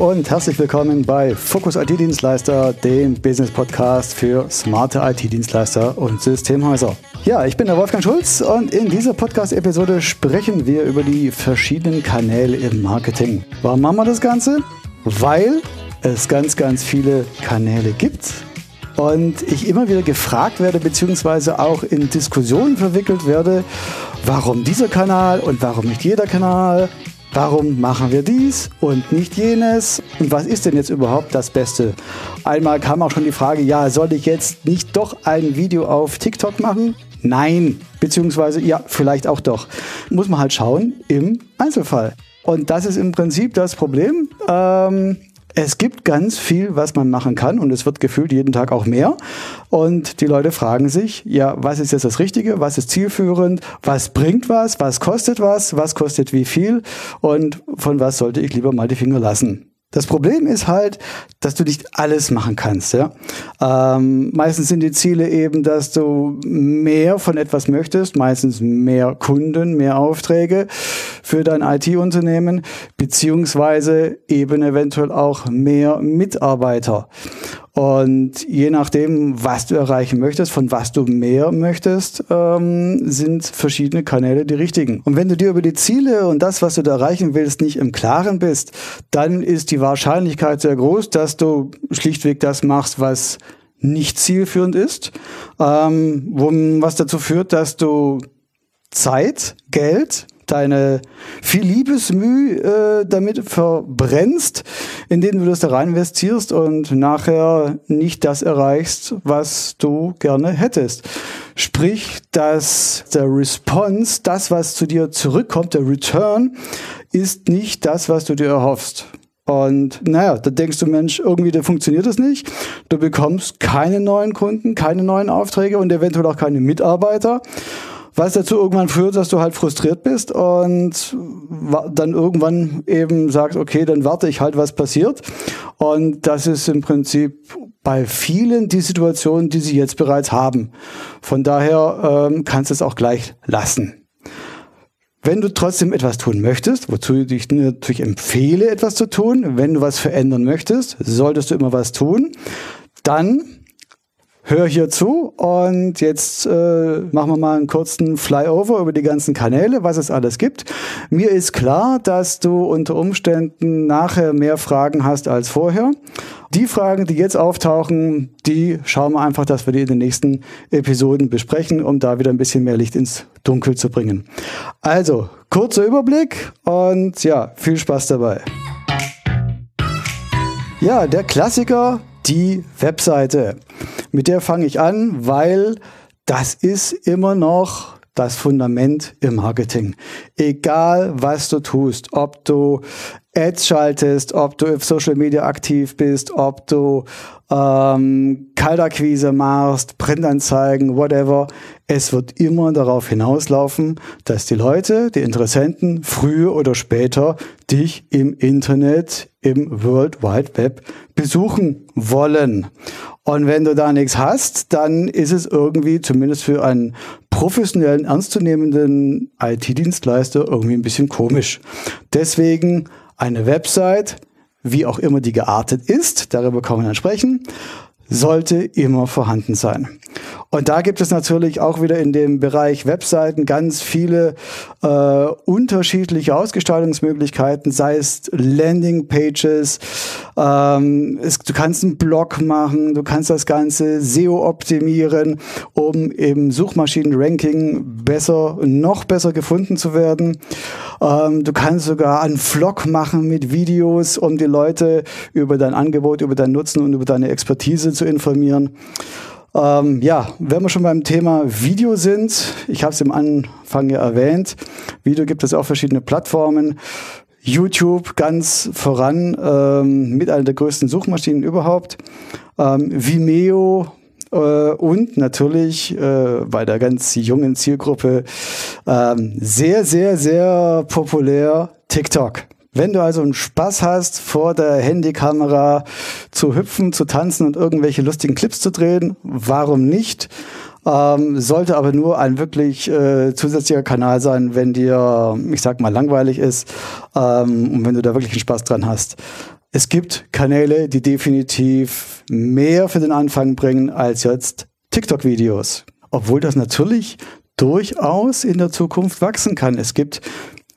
Und herzlich willkommen bei Fokus IT-Dienstleister, dem Business-Podcast für smarte IT-Dienstleister und Systemhäuser. Ja, ich bin der Wolfgang Schulz und in dieser Podcast-Episode sprechen wir über die verschiedenen Kanäle im Marketing. Warum machen wir das Ganze? Weil es ganz, ganz viele Kanäle gibt und ich immer wieder gefragt werde, beziehungsweise auch in Diskussionen verwickelt werde, warum dieser Kanal und warum nicht jeder Kanal Warum machen wir dies und nicht jenes? Und was ist denn jetzt überhaupt das Beste? Einmal kam auch schon die Frage, ja, soll ich jetzt nicht doch ein Video auf TikTok machen? Nein, beziehungsweise ja, vielleicht auch doch. Muss man halt schauen im Einzelfall. Und das ist im Prinzip das Problem. Ähm, es gibt ganz viel, was man machen kann und es wird gefühlt jeden Tag auch mehr. Und die Leute fragen sich, ja, was ist jetzt das Richtige? Was ist zielführend? Was bringt was? Was kostet was? Was kostet wie viel? Und von was sollte ich lieber mal die Finger lassen? Das Problem ist halt, dass du nicht alles machen kannst. Ja? Ähm, meistens sind die Ziele eben, dass du mehr von etwas möchtest, meistens mehr Kunden, mehr Aufträge für dein IT-Unternehmen, beziehungsweise eben eventuell auch mehr Mitarbeiter. Und je nachdem, was du erreichen möchtest, von was du mehr möchtest, ähm, sind verschiedene Kanäle die richtigen. Und wenn du dir über die Ziele und das, was du da erreichen willst, nicht im Klaren bist, dann ist die Wahrscheinlichkeit sehr groß, dass du schlichtweg das machst, was nicht zielführend ist, ähm, was dazu führt, dass du Zeit, Geld deine viel Liebesmüh äh, damit verbrennst, indem du das da rein investierst und nachher nicht das erreichst, was du gerne hättest. Sprich, dass der Response, das, was zu dir zurückkommt, der Return, ist nicht das, was du dir erhoffst. Und naja, da denkst du, Mensch, irgendwie da funktioniert das nicht. Du bekommst keine neuen Kunden, keine neuen Aufträge und eventuell auch keine Mitarbeiter was dazu irgendwann führt, dass du halt frustriert bist und dann irgendwann eben sagst, okay, dann warte ich halt, was passiert. Und das ist im Prinzip bei vielen die Situation, die sie jetzt bereits haben. Von daher ähm, kannst du es auch gleich lassen. Wenn du trotzdem etwas tun möchtest, wozu ich dich natürlich empfehle, etwas zu tun, wenn du was verändern möchtest, solltest du immer was tun, dann hör hier zu und jetzt äh, machen wir mal einen kurzen Flyover über die ganzen Kanäle, was es alles gibt. Mir ist klar, dass du unter Umständen nachher mehr Fragen hast als vorher. Die Fragen, die jetzt auftauchen, die schauen wir einfach, dass wir die in den nächsten Episoden besprechen, um da wieder ein bisschen mehr Licht ins Dunkel zu bringen. Also, kurzer Überblick und ja, viel Spaß dabei. Ja, der Klassiker die Webseite. Mit der fange ich an, weil das ist immer noch das Fundament im Marketing. Egal, was du tust, ob du Ads schaltest, ob du auf Social Media aktiv bist, ob du ähm, Kaltakquise machst, Printanzeigen, whatever. Es wird immer darauf hinauslaufen, dass die Leute, die Interessenten, früher oder später dich im Internet, im World Wide Web besuchen wollen. Und wenn du da nichts hast, dann ist es irgendwie, zumindest für einen professionellen, ernstzunehmenden IT-Dienstleister, irgendwie ein bisschen komisch. Deswegen eine Website, wie auch immer die geartet ist, darüber kann man dann sprechen, sollte immer vorhanden sein. Und da gibt es natürlich auch wieder in dem Bereich Webseiten ganz viele äh, unterschiedliche Ausgestaltungsmöglichkeiten, sei es Landingpages, ähm, es, du kannst einen Blog machen, du kannst das Ganze SEO optimieren, um im Suchmaschinenranking besser, noch besser gefunden zu werden. Ähm, du kannst sogar einen Vlog machen mit Videos, um die Leute über dein Angebot, über dein Nutzen und über deine Expertise informieren. Ähm, ja, wenn wir schon beim Thema Video sind, ich habe es im Anfang ja erwähnt, Video gibt es auf verschiedene Plattformen. YouTube ganz voran ähm, mit einer der größten Suchmaschinen überhaupt. Ähm, Vimeo äh, und natürlich äh, bei der ganz jungen Zielgruppe ähm, sehr, sehr, sehr populär TikTok. Wenn du also einen Spaß hast, vor der Handykamera zu hüpfen, zu tanzen und irgendwelche lustigen Clips zu drehen, warum nicht? Ähm, sollte aber nur ein wirklich äh, zusätzlicher Kanal sein, wenn dir, ich sag mal, langweilig ist ähm, und wenn du da wirklich einen Spaß dran hast. Es gibt Kanäle, die definitiv mehr für den Anfang bringen als jetzt TikTok-Videos. Obwohl das natürlich durchaus in der Zukunft wachsen kann. Es gibt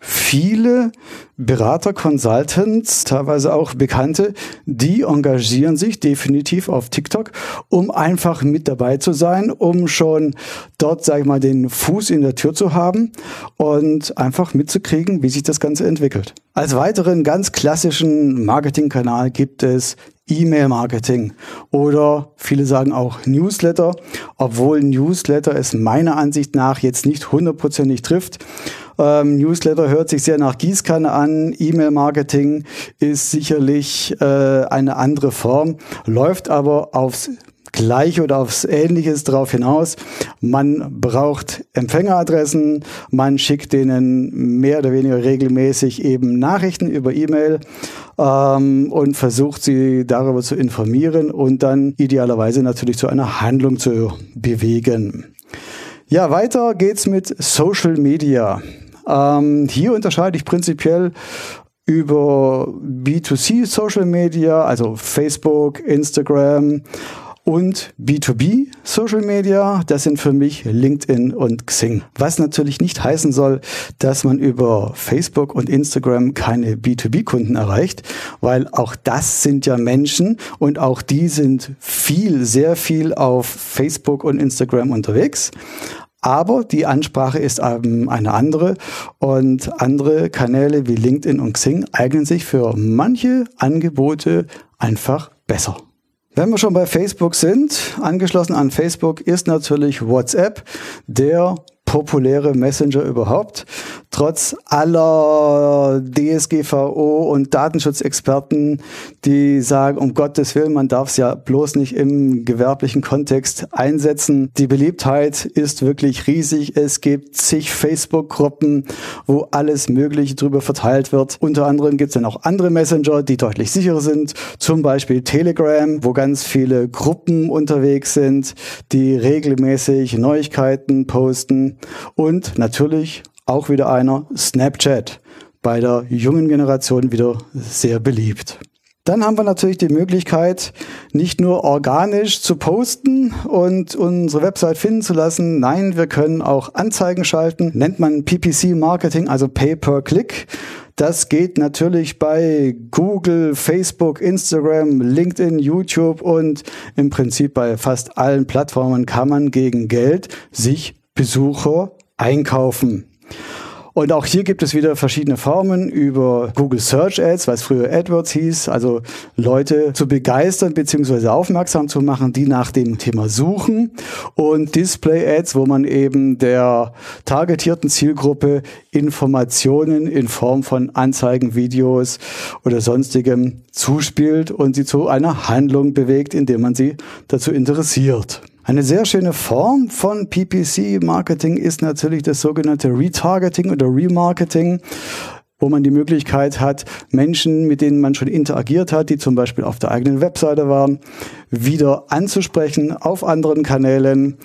viele Berater, Consultants, teilweise auch Bekannte, die engagieren sich definitiv auf TikTok, um einfach mit dabei zu sein, um schon dort, sage ich mal, den Fuß in der Tür zu haben und einfach mitzukriegen, wie sich das Ganze entwickelt. Als weiteren ganz klassischen Marketingkanal gibt es E-Mail-Marketing oder viele sagen auch Newsletter, obwohl Newsletter es meiner Ansicht nach jetzt nicht hundertprozentig trifft. Ähm, Newsletter hört sich sehr nach Gießkanne an. E-Mail-Marketing ist sicherlich äh, eine andere Form, läuft aber aufs Gleiche oder aufs Ähnliches darauf hinaus. Man braucht Empfängeradressen, man schickt denen mehr oder weniger regelmäßig eben Nachrichten über E-Mail ähm, und versucht sie darüber zu informieren und dann idealerweise natürlich zu einer Handlung zu bewegen. Ja, weiter geht's mit Social Media. Ähm, hier unterscheide ich prinzipiell über B2C Social Media, also Facebook, Instagram und B2B Social Media, das sind für mich LinkedIn und Xing. Was natürlich nicht heißen soll, dass man über Facebook und Instagram keine B2B-Kunden erreicht, weil auch das sind ja Menschen und auch die sind viel, sehr viel auf Facebook und Instagram unterwegs. Aber die Ansprache ist ähm, eine andere und andere Kanäle wie LinkedIn und Xing eignen sich für manche Angebote einfach besser. Wenn wir schon bei Facebook sind, angeschlossen an Facebook ist natürlich WhatsApp, der populäre Messenger überhaupt. Trotz aller DSGVO und Datenschutzexperten, die sagen, um Gottes Willen, man darf es ja bloß nicht im gewerblichen Kontext einsetzen. Die Beliebtheit ist wirklich riesig. Es gibt zig Facebook-Gruppen, wo alles Mögliche drüber verteilt wird. Unter anderem gibt es dann auch andere Messenger, die deutlich sicherer sind. Zum Beispiel Telegram, wo ganz viele Gruppen unterwegs sind, die regelmäßig Neuigkeiten posten. Und natürlich auch wieder einer Snapchat, bei der jungen Generation wieder sehr beliebt. Dann haben wir natürlich die Möglichkeit, nicht nur organisch zu posten und unsere Website finden zu lassen. Nein, wir können auch Anzeigen schalten. Nennt man PPC Marketing, also Pay per Click. Das geht natürlich bei Google, Facebook, Instagram, LinkedIn, YouTube und im Prinzip bei fast allen Plattformen kann man gegen Geld sich Besucher einkaufen. Und auch hier gibt es wieder verschiedene Formen über Google Search Ads, was früher AdWords hieß, also Leute zu begeistern bzw. aufmerksam zu machen, die nach dem Thema suchen und Display Ads, wo man eben der targetierten Zielgruppe Informationen in Form von Anzeigen, Videos oder sonstigem zuspielt und sie zu einer Handlung bewegt, indem man sie dazu interessiert. Eine sehr schöne Form von PPC-Marketing ist natürlich das sogenannte Retargeting oder Remarketing wo man die Möglichkeit hat, Menschen, mit denen man schon interagiert hat, die zum Beispiel auf der eigenen Webseite waren, wieder anzusprechen auf anderen Kanälen,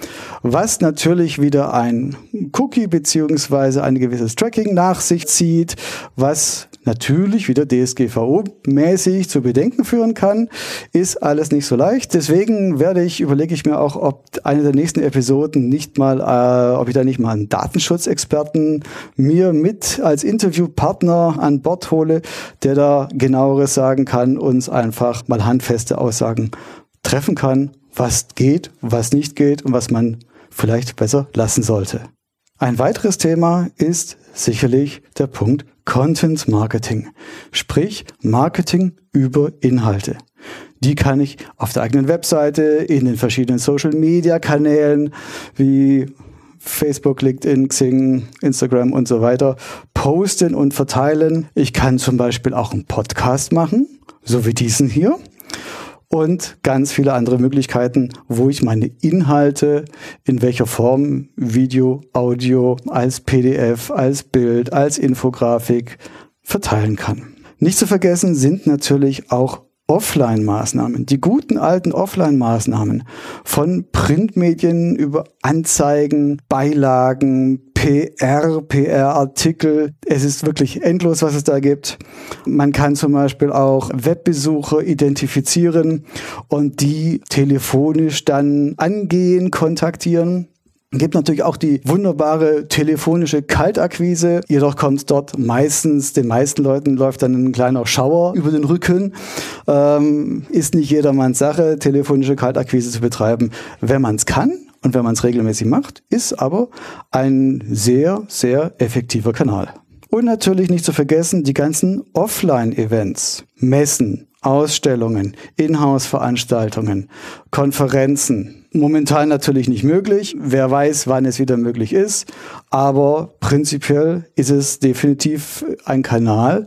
was natürlich wieder ein Cookie beziehungsweise ein gewisses Tracking nach sich zieht, was natürlich wieder DSGVO-mäßig zu Bedenken führen kann, ist alles nicht so leicht. Deswegen werde ich, überlege ich mir auch, ob eine der nächsten Episoden nicht mal, äh, ob ich da nicht mal einen Datenschutzexperten mir mit als Interviewpartner an Bord hole, der da genaueres sagen kann, uns einfach mal handfeste Aussagen treffen kann, was geht, was nicht geht und was man vielleicht besser lassen sollte. Ein weiteres Thema ist sicherlich der Punkt Content Marketing, sprich Marketing über Inhalte. Die kann ich auf der eigenen Webseite, in den verschiedenen Social Media Kanälen wie Facebook, LinkedIn, Xing, Instagram und so weiter posten und verteilen. Ich kann zum Beispiel auch einen Podcast machen, so wie diesen hier und ganz viele andere Möglichkeiten, wo ich meine Inhalte in welcher Form, Video, Audio, als PDF, als Bild, als Infografik verteilen kann. Nicht zu vergessen sind natürlich auch Offline-Maßnahmen, die guten alten Offline-Maßnahmen von Printmedien über Anzeigen, Beilagen, PR, PR-Artikel. Es ist wirklich endlos, was es da gibt. Man kann zum Beispiel auch Webbesucher identifizieren und die telefonisch dann angehen, kontaktieren. Gibt natürlich auch die wunderbare telefonische Kaltakquise. Jedoch kommt dort meistens, den meisten Leuten läuft dann ein kleiner Schauer über den Rücken. Ähm, ist nicht jedermanns Sache, telefonische Kaltakquise zu betreiben. Wenn man es kann und wenn man es regelmäßig macht, ist aber ein sehr, sehr effektiver Kanal. Und natürlich nicht zu vergessen die ganzen Offline-Events, Messen, Ausstellungen, Inhouse-Veranstaltungen, Konferenzen. Momentan natürlich nicht möglich. Wer weiß, wann es wieder möglich ist. Aber prinzipiell ist es definitiv ein Kanal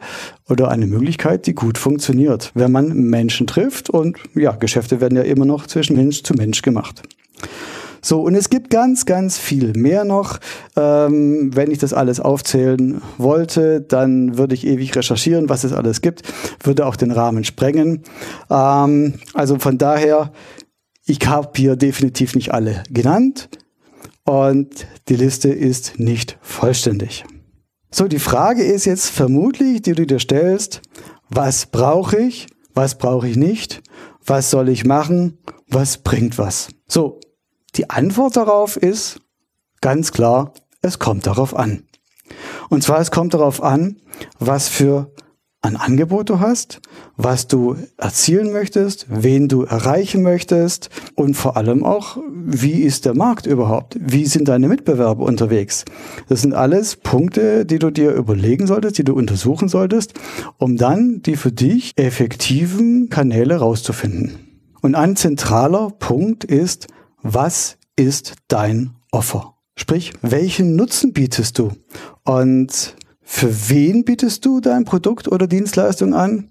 oder eine Möglichkeit, die gut funktioniert, wenn man Menschen trifft. Und ja, Geschäfte werden ja immer noch zwischen Mensch zu Mensch gemacht. So, und es gibt ganz, ganz viel mehr noch. Ähm, wenn ich das alles aufzählen wollte, dann würde ich ewig recherchieren, was es alles gibt, würde auch den Rahmen sprengen. Ähm, also von daher, ich habe hier definitiv nicht alle genannt und die Liste ist nicht vollständig. So, die Frage ist jetzt vermutlich, die du dir stellst, was brauche ich, was brauche ich nicht, was soll ich machen, was bringt was. So, die Antwort darauf ist ganz klar, es kommt darauf an. Und zwar, es kommt darauf an, was für ein Angebot du hast, was du erzielen möchtest, wen du erreichen möchtest und vor allem auch, wie ist der Markt überhaupt? Wie sind deine Mitbewerber unterwegs? Das sind alles Punkte, die du dir überlegen solltest, die du untersuchen solltest, um dann die für dich effektiven Kanäle rauszufinden. Und ein zentraler Punkt ist, was ist dein Offer? Sprich, welchen Nutzen bietest du? Und für wen bietest du dein Produkt oder Dienstleistung an?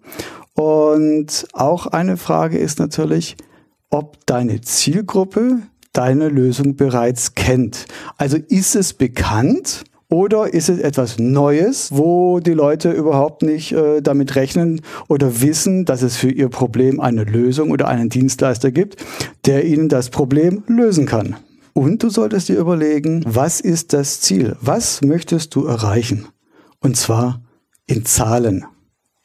Und auch eine Frage ist natürlich, ob deine Zielgruppe deine Lösung bereits kennt. Also ist es bekannt oder ist es etwas Neues, wo die Leute überhaupt nicht äh, damit rechnen oder wissen, dass es für ihr Problem eine Lösung oder einen Dienstleister gibt, der ihnen das Problem lösen kann? Und du solltest dir überlegen, was ist das Ziel? Was möchtest du erreichen? Und zwar in Zahlen.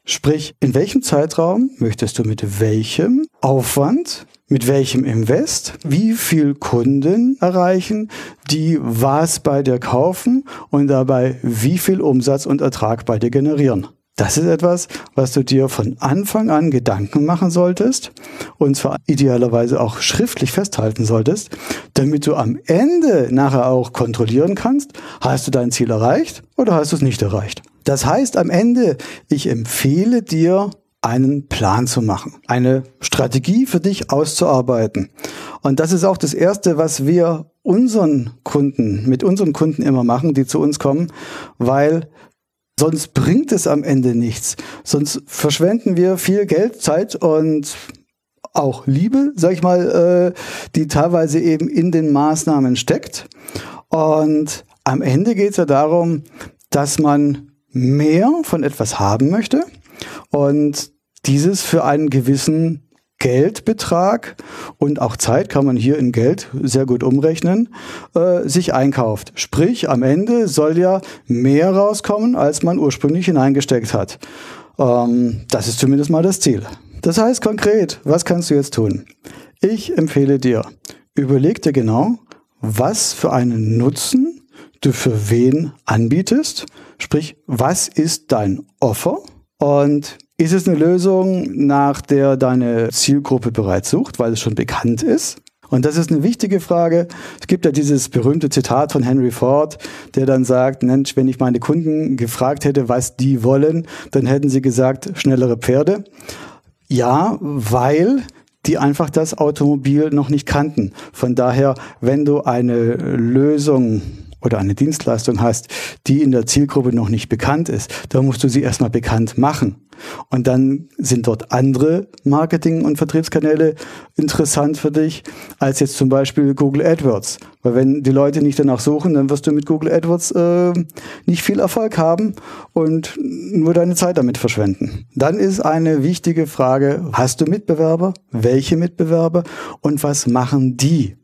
Sprich, in welchem Zeitraum möchtest du mit welchem Aufwand mit welchem Invest, wie viel Kunden erreichen, die was bei dir kaufen und dabei wie viel Umsatz und Ertrag bei dir generieren. Das ist etwas, was du dir von Anfang an Gedanken machen solltest und zwar idealerweise auch schriftlich festhalten solltest, damit du am Ende nachher auch kontrollieren kannst, hast du dein Ziel erreicht oder hast du es nicht erreicht. Das heißt am Ende, ich empfehle dir, einen Plan zu machen, eine Strategie für dich auszuarbeiten. Und das ist auch das Erste, was wir unseren Kunden, mit unseren Kunden immer machen, die zu uns kommen, weil sonst bringt es am Ende nichts. Sonst verschwenden wir viel Geld, Zeit und auch Liebe, sag ich mal, äh, die teilweise eben in den Maßnahmen steckt. Und am Ende geht es ja darum, dass man mehr von etwas haben möchte und dieses für einen gewissen Geldbetrag und auch Zeit kann man hier in Geld sehr gut umrechnen, äh, sich einkauft. Sprich, am Ende soll ja mehr rauskommen, als man ursprünglich hineingesteckt hat. Ähm, das ist zumindest mal das Ziel. Das heißt konkret, was kannst du jetzt tun? Ich empfehle dir, überleg dir genau, was für einen Nutzen du für wen anbietest. Sprich, was ist dein Offer? Und ist es eine Lösung, nach der deine Zielgruppe bereits sucht, weil es schon bekannt ist? Und das ist eine wichtige Frage. Es gibt ja dieses berühmte Zitat von Henry Ford, der dann sagt, Mensch, wenn ich meine Kunden gefragt hätte, was die wollen, dann hätten sie gesagt, schnellere Pferde. Ja, weil die einfach das Automobil noch nicht kannten. Von daher, wenn du eine Lösung oder eine Dienstleistung hast, die in der Zielgruppe noch nicht bekannt ist, dann musst du sie erstmal bekannt machen. Und dann sind dort andere Marketing- und Vertriebskanäle interessant für dich, als jetzt zum Beispiel Google AdWords. Weil wenn die Leute nicht danach suchen, dann wirst du mit Google AdWords äh, nicht viel Erfolg haben und nur deine Zeit damit verschwenden. Dann ist eine wichtige Frage, hast du Mitbewerber? Welche Mitbewerber? Und was machen die?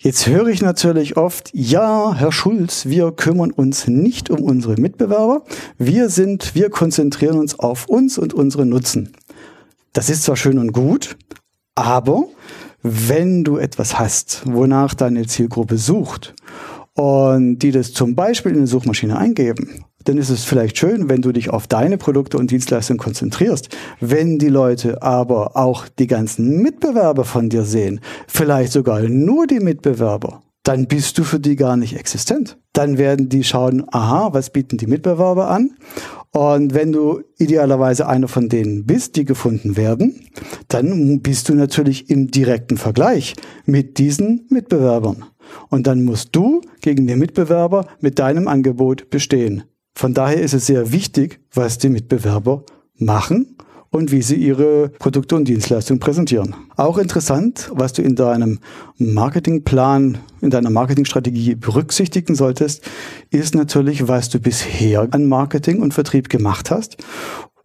Jetzt höre ich natürlich oft, ja, Herr Schulz, wir kümmern uns nicht um unsere Mitbewerber. Wir sind, wir konzentrieren uns auf uns und unsere Nutzen. Das ist zwar schön und gut, aber wenn du etwas hast, wonach deine Zielgruppe sucht und die das zum Beispiel in eine Suchmaschine eingeben dann ist es vielleicht schön, wenn du dich auf deine Produkte und Dienstleistungen konzentrierst. Wenn die Leute aber auch die ganzen Mitbewerber von dir sehen, vielleicht sogar nur die Mitbewerber, dann bist du für die gar nicht existent. Dann werden die schauen, aha, was bieten die Mitbewerber an? Und wenn du idealerweise einer von denen bist, die gefunden werden, dann bist du natürlich im direkten Vergleich mit diesen Mitbewerbern. Und dann musst du gegen den Mitbewerber mit deinem Angebot bestehen. Von daher ist es sehr wichtig, was die Mitbewerber machen und wie sie ihre Produkte und Dienstleistungen präsentieren. Auch interessant, was du in deinem Marketingplan, in deiner Marketingstrategie berücksichtigen solltest, ist natürlich, was du bisher an Marketing und Vertrieb gemacht hast,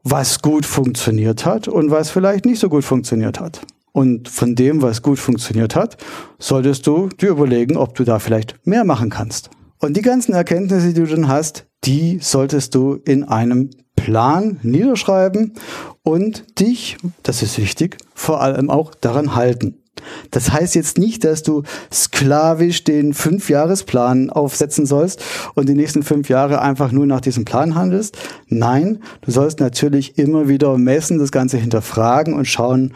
was gut funktioniert hat und was vielleicht nicht so gut funktioniert hat. Und von dem, was gut funktioniert hat, solltest du dir überlegen, ob du da vielleicht mehr machen kannst. Und die ganzen Erkenntnisse, die du dann hast, die solltest du in einem Plan niederschreiben und dich, das ist wichtig, vor allem auch daran halten. Das heißt jetzt nicht, dass du sklavisch den Fünfjahresplan aufsetzen sollst und die nächsten fünf Jahre einfach nur nach diesem Plan handelst. Nein, du sollst natürlich immer wieder messen, das Ganze hinterfragen und schauen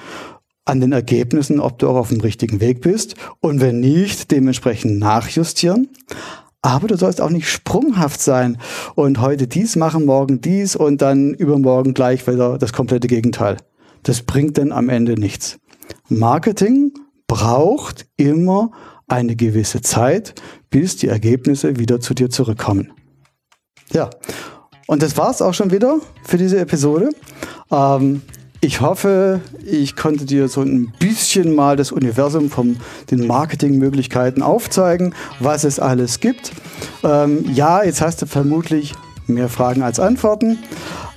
an den Ergebnissen, ob du auch auf dem richtigen Weg bist und wenn nicht, dementsprechend nachjustieren. Aber du sollst auch nicht sprunghaft sein und heute dies machen, morgen dies und dann übermorgen gleich wieder das komplette Gegenteil. Das bringt dann am Ende nichts. Marketing braucht immer eine gewisse Zeit, bis die Ergebnisse wieder zu dir zurückkommen. Ja, und das war's auch schon wieder für diese Episode. Ähm, ich hoffe, ich konnte dir so ein bisschen mal das Universum von den Marketingmöglichkeiten aufzeigen, was es alles gibt. Ähm, ja, jetzt hast du vermutlich mehr Fragen als Antworten,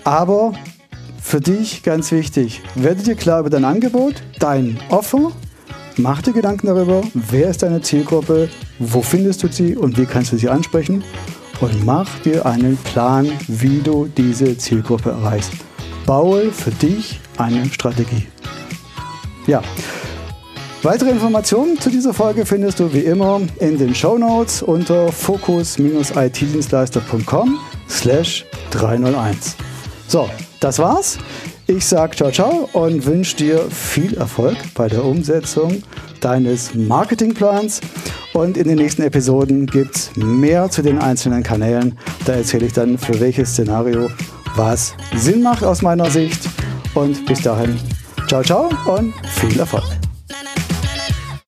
aber für dich ganz wichtig, werde dir klar über dein Angebot, dein Offer, mach dir Gedanken darüber, wer ist deine Zielgruppe, wo findest du sie und wie kannst du sie ansprechen und mach dir einen Plan, wie du diese Zielgruppe erreichst. Baue für dich eine Strategie. Ja. Weitere Informationen zu dieser Folge findest du wie immer in den Show Notes unter fokus-itdienstleister.com slash 301. So, das war's. Ich sage ciao ciao und wünsche dir viel Erfolg bei der Umsetzung deines Marketingplans. Und in den nächsten Episoden gibt es mehr zu den einzelnen Kanälen. Da erzähle ich dann, für welches Szenario was Sinn macht aus meiner Sicht. Und bis dahin, ciao, ciao und viel Erfolg.